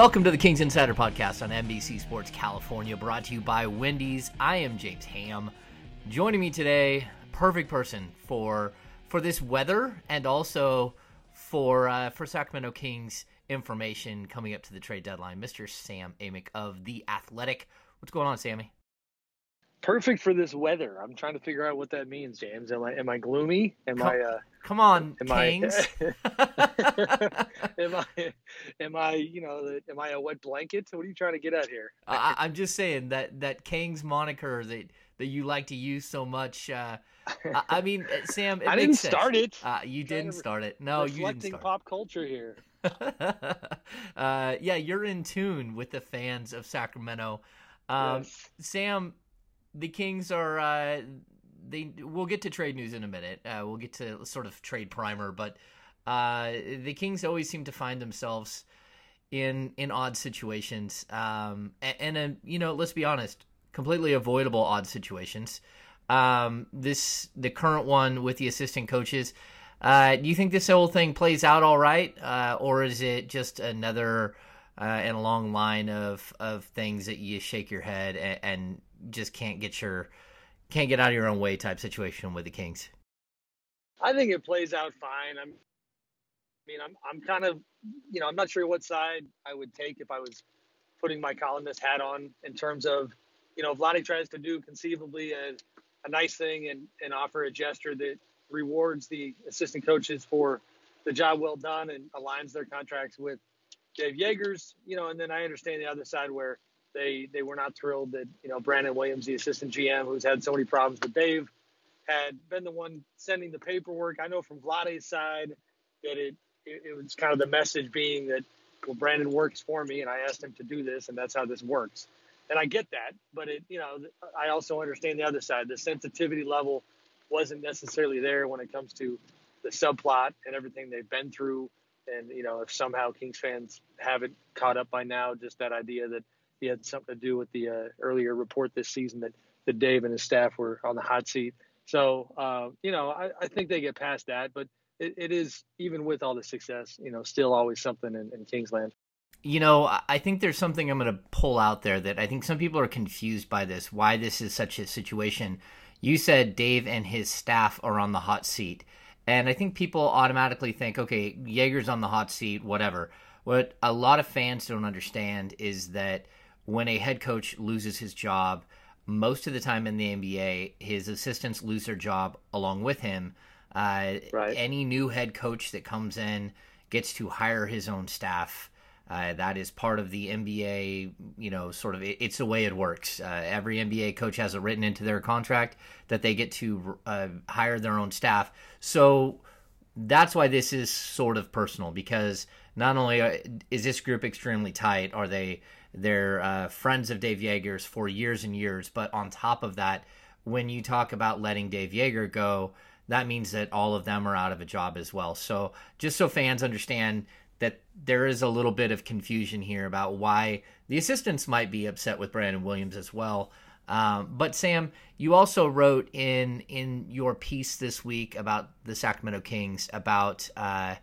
Welcome to the Kings Insider Podcast on NBC Sports California, brought to you by Wendy's. I am James Ham. Joining me today, perfect person for for this weather and also for uh, for Sacramento Kings information coming up to the trade deadline, Mr. Sam Amick of the Athletic. What's going on, Sammy? Perfect for this weather. I'm trying to figure out what that means, James. Am I am I gloomy? Am Come- I uh, Come on, am Kings. I am I am I you know am I a wet blanket? What are you trying to get at here? I, I'm just saying that that Kings moniker that that you like to use so much. Uh, I, I mean, uh, Sam, it I didn't sense. start it. Uh, you didn't start it. No, you didn't Reflecting start. pop culture here. uh, yeah, you're in tune with the fans of Sacramento. Um, Yes. Sam, the Kings are. Uh, they. We'll get to trade news in a minute. Uh, we'll get to sort of trade primer, but uh, the Kings always seem to find themselves in in odd situations. Um, a- and, uh, you know, let's be honest, completely avoidable odd situations. Um, this the current one with the assistant coaches. Uh, do you think this whole thing plays out all right, uh, or is it just another uh, in a long line of of things that you shake your head and, and just can't get your can't get out of your own way type situation with the Kings? I think it plays out fine. I'm, I mean, I'm, I'm kind of, you know, I'm not sure what side I would take if I was putting my columnist hat on in terms of, you know, Vlade tries to do conceivably a, a nice thing and, and offer a gesture that rewards the assistant coaches for the job well done and aligns their contracts with Dave Joerger's, you know, and then I understand the other side where they they were not thrilled that, you know, Brandon Williams, the assistant GM, who's had so many problems with Dave, had been the one sending the paperwork. I know from Vlade's side that it, it, it was kind of the message being that, well, Brandon works for me and I asked him to do this and that's how this works. And I get that, but it, you know, I also understand the other side. The sensitivity level wasn't necessarily there when it comes to the subplot and everything they've been through. And, you know, if somehow Kings fans haven't caught up by now, just that idea that he had something to do with the uh, earlier report this season that, that Dave and his staff were on the hot seat. So, uh, you know, I, I think they get past that, but it, it is, even with all the success, you know, still always something in, in Kingsland. You know, I- I think there's something I'm going to pull out there that I think some people are confused by this, why this is such a situation. You said Dave and his staff are on the hot seat. And I think people automatically think, okay, Joerger's on the hot seat, whatever. What a lot of fans don't understand is that when a head coach loses his job, most of the time in the NBA, his assistants lose their job along with him. Uh, Right. Any new head coach that comes in gets to hire his own staff. Uh, that is part of the NBA, you know, sort of. It, it's the way it works. Uh, every NBA coach has it written into their contract that they get to uh, hire their own staff. So that's why this is sort of personal because not only are, is this group extremely tight, are they they're uh, friends of Dave Joerger's for years and years, but on top of that, when you talk about letting Dave Joerger go, that means that all of them are out of a job as well. So just so fans understand that there is a little bit of confusion here about why the assistants might be upset with Brandon Williams as well. Um, but Sam, you also wrote in in your piece this week about the Sacramento Kings about uh,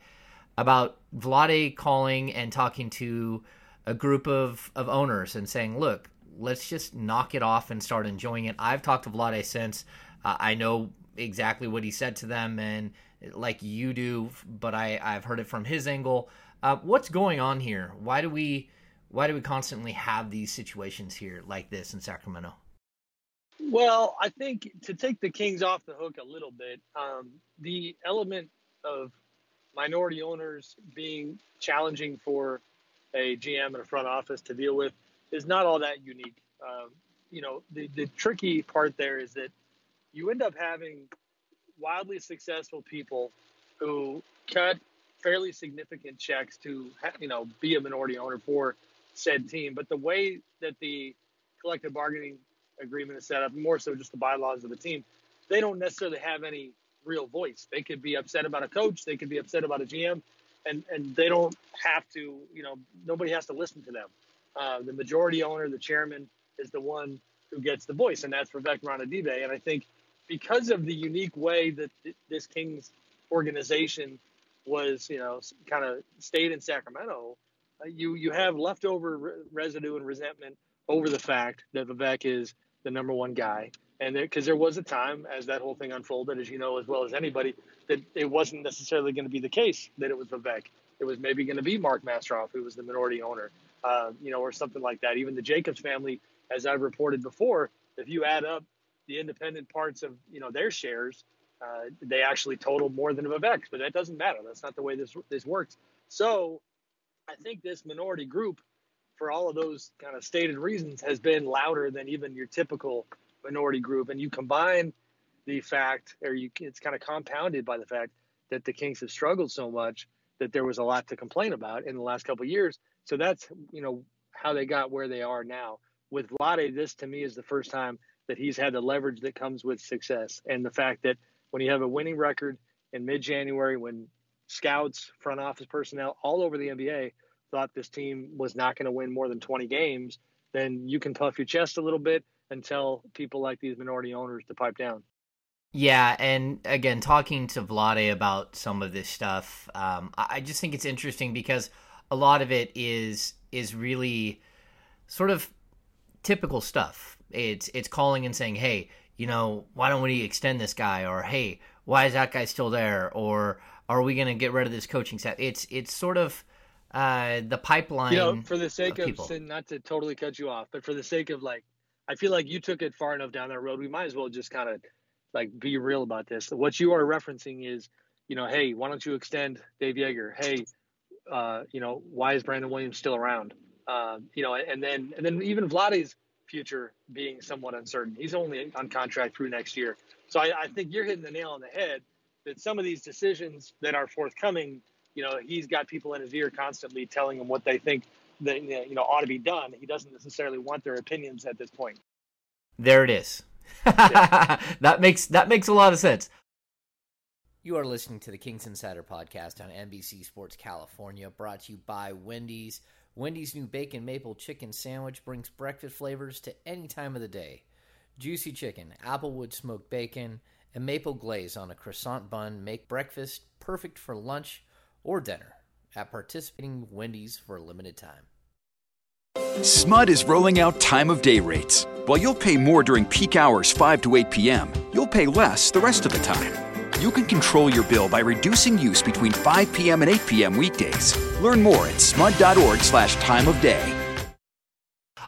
about Vlade calling and talking to a group of of owners and saying, "Look, let's just knock it off and start enjoying it." I've talked to Vlade since. Uh, I know exactly what he said to them, and like you do, but I I've heard it from his angle. Uh, what's going on here? Why do we why do we constantly have these situations here like this in Sacramento? Well, I think to take the Kings off the hook a little bit, um, the element of minority owners being challenging for a GM and a front office to deal with is not all that unique. Um, you know, the, the tricky part there is that you end up having wildly successful people who cut fairly significant checks to, you know, be a minority owner for said team. But the way that the collective bargaining agreement is set up, more so just the bylaws of the team, they don't necessarily have any real voice. They could be upset about a coach, they could be upset about a GM, and and they don't have to. You know, nobody has to listen to them. Uh, the majority owner, the chairman, is the one who gets the voice, and that's Vivek Ranadive. And I think because of the unique way that this Kings organization was, you know, kind of stayed in Sacramento, uh, you you have leftover re- residue and resentment over the fact that Vivek is the number one guy. And because there, there, was a time as that whole thing unfolded, as you know as well as anybody, that it wasn't necessarily going to be the case that it was Vivek. It was maybe going to be Mark Mastrov, who was the minority owner, uh, you know, or something like that. Even the Jacobs family, as I've reported before, if you add up the independent parts of you know their shares, uh, they actually total more than a Vivek. But that doesn't matter. That's not the way this this works. So I think this minority group for all of those kind of stated reasons has been louder than even your typical minority group and you combine the fact or you it's kind of compounded by the fact that the kings have struggled so much that there was a lot to complain about in the last couple years so that's you know how they got where they are now with Vlade this to me is the first time that he's had the leverage that comes with success and the fact that when you have a winning record in mid-January when scouts front office personnel all over the NBA thought this team was not going to win more than 20 games, then you can puff your chest a little bit and tell people like these minority owners to pipe down. Yeah, and again, talking to Vlade about some of this stuff, um, I just think it's interesting because a lot of it is is really sort of typical stuff. It's it's calling and saying, "Hey, you know, why don't we extend this guy?" or "Hey, why is that guy still there?" or "Are we going to get rid of this coaching staff?" It's it's sort of uh, the pipeline. You know, for the sake of, of not to totally cut you off, but for the sake of like, I feel like you took it far enough down that road. We might as well just kind of like be real about this. What you are referencing is, you know, hey, why don't you extend Dave Joerger? Hey, uh, you know, why is Brandon Williams still around? Uh, you know, and then and then even Vlade's future being somewhat uncertain. He's only on contract through next year. So I, I think you're hitting the nail on the head that some of these decisions that are forthcoming you know, he's got people in his ear constantly telling him what they think that you know ought to be done. He doesn't necessarily want their opinions at this point. There it is. that makes that makes a lot of sense. You are listening to the Kings Insider podcast on NBC Sports California, brought to you by Wendy's. Wendy's new bacon maple chicken sandwich brings breakfast flavors to any time of the day. Juicy chicken, applewood smoked bacon, and maple glaze on a croissant bun make breakfast perfect for lunch or dinner at participating Wendy's for a limited time. Smud is rolling out time of day rates. While you'll pay more during peak hours 5 to 8 p.m., you'll pay less the rest of the time. You can control your bill by reducing use between 5 p.m. and 8 p.m. weekdays. Learn more at smud.org slash time of day.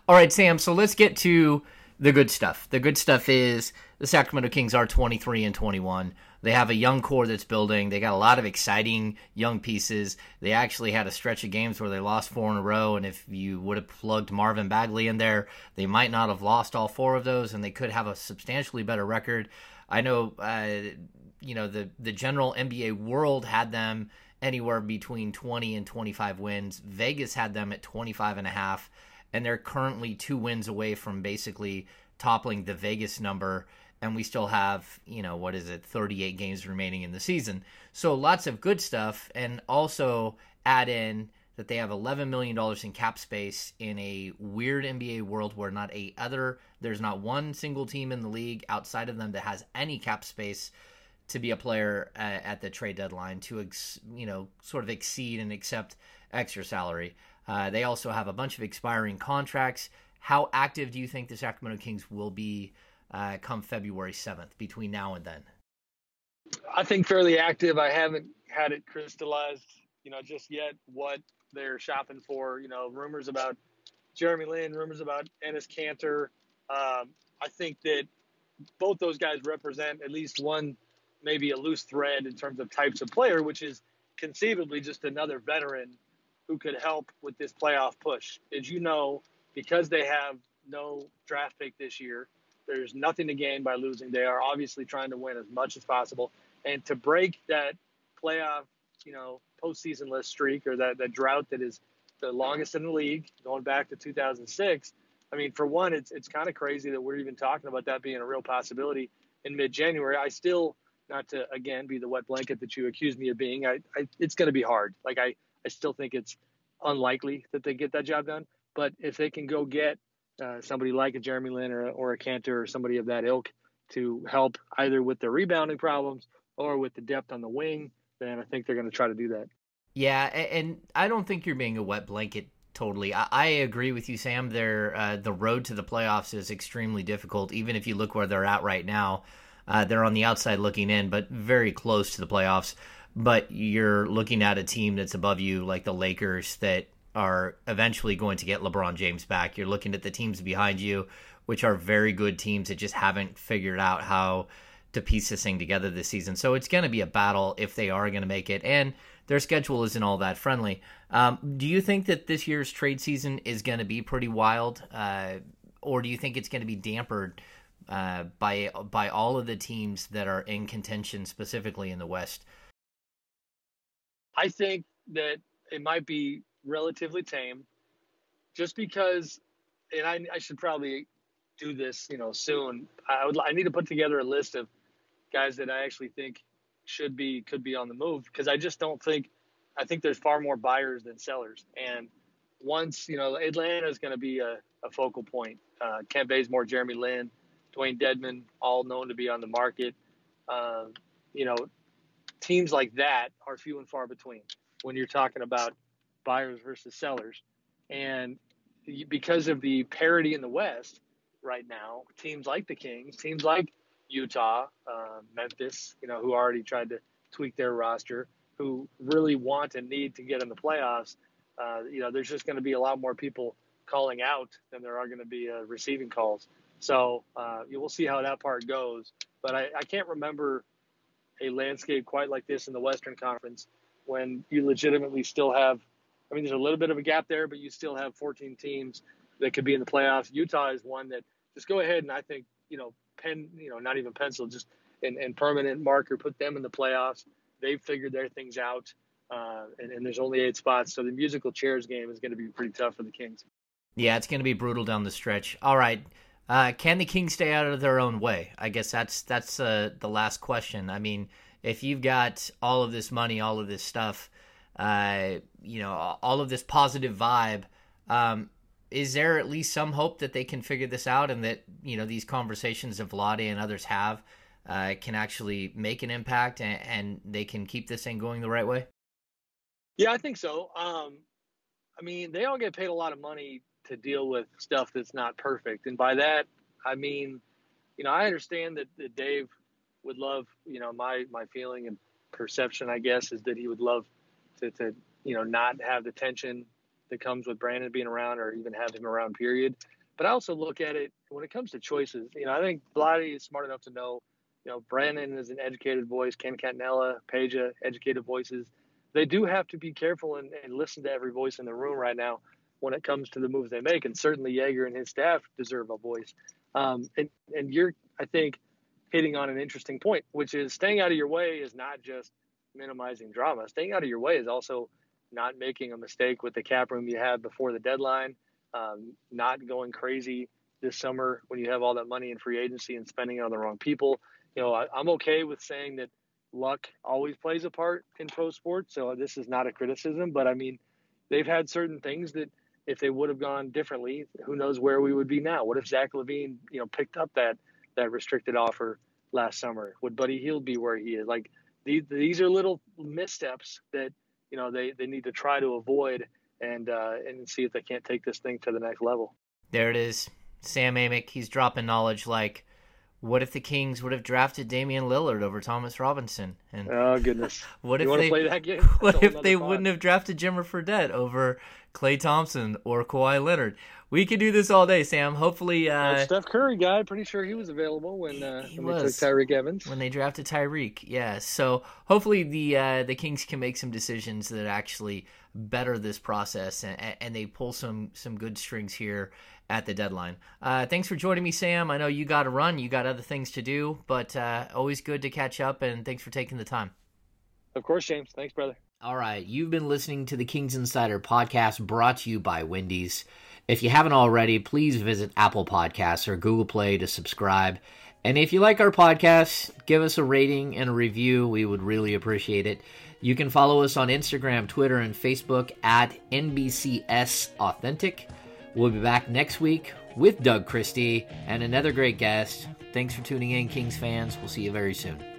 All right, Sam, so let's get to the good stuff. The good stuff is the Sacramento Kings are 23 and 21. They have a young core that's building. They got a lot of exciting young pieces. They actually had a stretch of games where they lost four in a row, and if you would have plugged Marvin Bagley in there, they might not have lost all four of those, and they could have a substantially better record. I know, uh, you know, the the general NBA world had them anywhere between 20 and 25 wins. Vegas had them at 25 and a half, and they're currently two wins away from basically toppling the Vegas number and we still have, you know, what is it, 38 games remaining in the season. So lots of good stuff, and also add in that they have 11 million dollars in cap space in a weird NBA world where not a other there's not one single team in the league outside of them that has any cap space to be a player uh, at the trade deadline to ex, you know sort of exceed and accept extra salary. Uh, they also have a bunch of expiring contracts. How active do you think the Sacramento Kings will be uh, come February 7th between now and then? I think fairly active. I haven't had it crystallized, you know, just yet what they're shopping for. You know, rumors about Jeremy Lin, rumors about Enes Kanter. Um, I think that both those guys represent at least one, maybe a loose thread in terms of types of player, which is conceivably just another veteran who could help with this playoff push. As you know, because they have no draft pick this year, there's nothing to gain by losing. They are obviously trying to win as much as possible. And to break that playoff, you know, postseason list streak or that, that drought that is the longest in the league, going back to 2006. I mean, for one, it's it's kind of crazy that we're even talking about that being a real possibility in mid-January. I still, not to again be the wet blanket that you accuse me of being, I, I it's going to be hard. Like I, I still think it's unlikely that they get that job done. But if they can go get uh, somebody like a Jeremy Lin or, or a Kanter or somebody of that ilk to help either with the rebounding problems or with the depth on the wing, then I think they're going to try to do that. Yeah, and I don't think you're being a wet blanket totally. I, I agree with you, Sam. Uh, the road to the playoffs is extremely difficult. Even if you look where they're at right now, uh, they're on the outside looking in, but very close to the playoffs. But you're looking at a team that's above you, like the Lakers, that are eventually going to get LeBron James back. You're looking at the teams behind you, which are very good teams that just haven't figured out how to piece this thing together this season. So it's going to be a battle if they are going to make it. And their schedule isn't all that friendly. Um, do you think that this year's trade season is going to be pretty wild, uh, or do you think it's going to be dampered uh, by by all of the teams that are in contention, specifically in the West? I think that it might be relatively tame, just because, and I, I should probably do this, you know, soon. I would I need to put together a list of guys that I actually think should be could be on the move because I just don't think I think there's far more buyers than sellers. And once you know Atlanta is going to be a, a, focal point. Uh, Kent Bazemore, Jeremy Lin, Dewayne Dedmon, all known to be on the market. Uh, you know, teams like that are few and far between when you're talking about buyers versus sellers. And because of the parity in the West right now, teams like the Kings, teams like Utah, uh, Memphis, you know, who already tried to tweak their roster, who really want and need to get in the playoffs. Uh, you know, there's just going to be a lot more people calling out than there are going to be uh, receiving calls. So uh, will see how that part goes. But I, I can't remember a landscape quite like this in the Western Conference when you legitimately still have. I mean, there's a little bit of a gap there, but you still have 14 teams that could be in the playoffs. Utah is one that just go ahead and I think you know pen, you know, not even pencil, just and, and permanent marker, put them in the playoffs. They've figured their things out, uh, and, and there's only eight spots, so the musical chairs game is going to be pretty tough for the Kings. Yeah, it's going to be brutal down the stretch. All right, uh, can the Kings stay out of their own way? I guess that's that's uh, the last question. I mean, if you've got all of this money, all of this stuff, uh, you know, all of this positive vibe, um, is there at least some hope that they can figure this out and that you know these conversations that Vlade and others have uh, can actually make an impact and, and, they can keep this thing going the right way? Yeah, I think so. Um, I mean, they all get paid a lot of money to deal with stuff that's not perfect, and by that I mean, you know, I understand that, that Dave would love, you know, my my feeling and perception, I guess, is that he would love to, to you know not have the tension that comes with Brandon being around or even have him around, period. But I also look at it when it comes to choices. You know, I think Vlade is smart enough to know, you know, Brandon is an educated voice, Ken Catanella, Peja, educated voices. They do have to be careful and, and listen to every voice in the room right now when it comes to the moves they make. And certainly Joerger and his staff deserve a voice. Um, and, and you're, I think, hitting on an interesting point, which is staying out of your way is not just minimizing drama. Staying out of your way is also not making a mistake with the cap room you have before the deadline, um, not going crazy this summer when you have all that money in free agency and spending it on the wrong people. You know, I, I'm okay with saying that luck always plays a part in pro sports. So this is not a criticism, but I mean, they've had certain things that if they would have gone differently, who knows where we would be now? What if Zach LaVine, you know, picked up that that restricted offer last summer? Would Buddy Hield be where he is? Like these these are little missteps that you know they, they need to try to avoid and uh, and see if they can't take this thing to the next level. There it is. Sam Amick, he's dropping knowledge like what if the Kings would have drafted Damian Lillard over Thomas Robinson? And oh goodness, what you if they play that game? What if they wouldn't have drafted Jimmer Fredette over Klay Thompson or Kawhi Leonard? We could do this all day, Sam. Hopefully, uh, Steph Curry guy, pretty sure he was available when, uh, when was, they took Tyreke Evans. When they drafted Tyreke, yeah. So hopefully the uh, the Kings can make some decisions that actually better this process and, and they pull some some good strings here at the deadline. Uh, thanks for joining me, Sam. I know you got to run, you got other things to do, but uh, always good to catch up, and thanks for taking the time. Of course, James. Thanks, brother. All right, you've been listening to the Kings Insider podcast brought to you by Wendy's. If you haven't already, please visit Apple Podcasts or Google Play to subscribe. And if you like our podcast, give us a rating and a review. We would really appreciate it. You can follow us on Instagram, Twitter, and Facebook at NBCS Authentic. We'll be back next week with Doug Christie and another great guest. Thanks for tuning in, Kings fans. We'll see you very soon.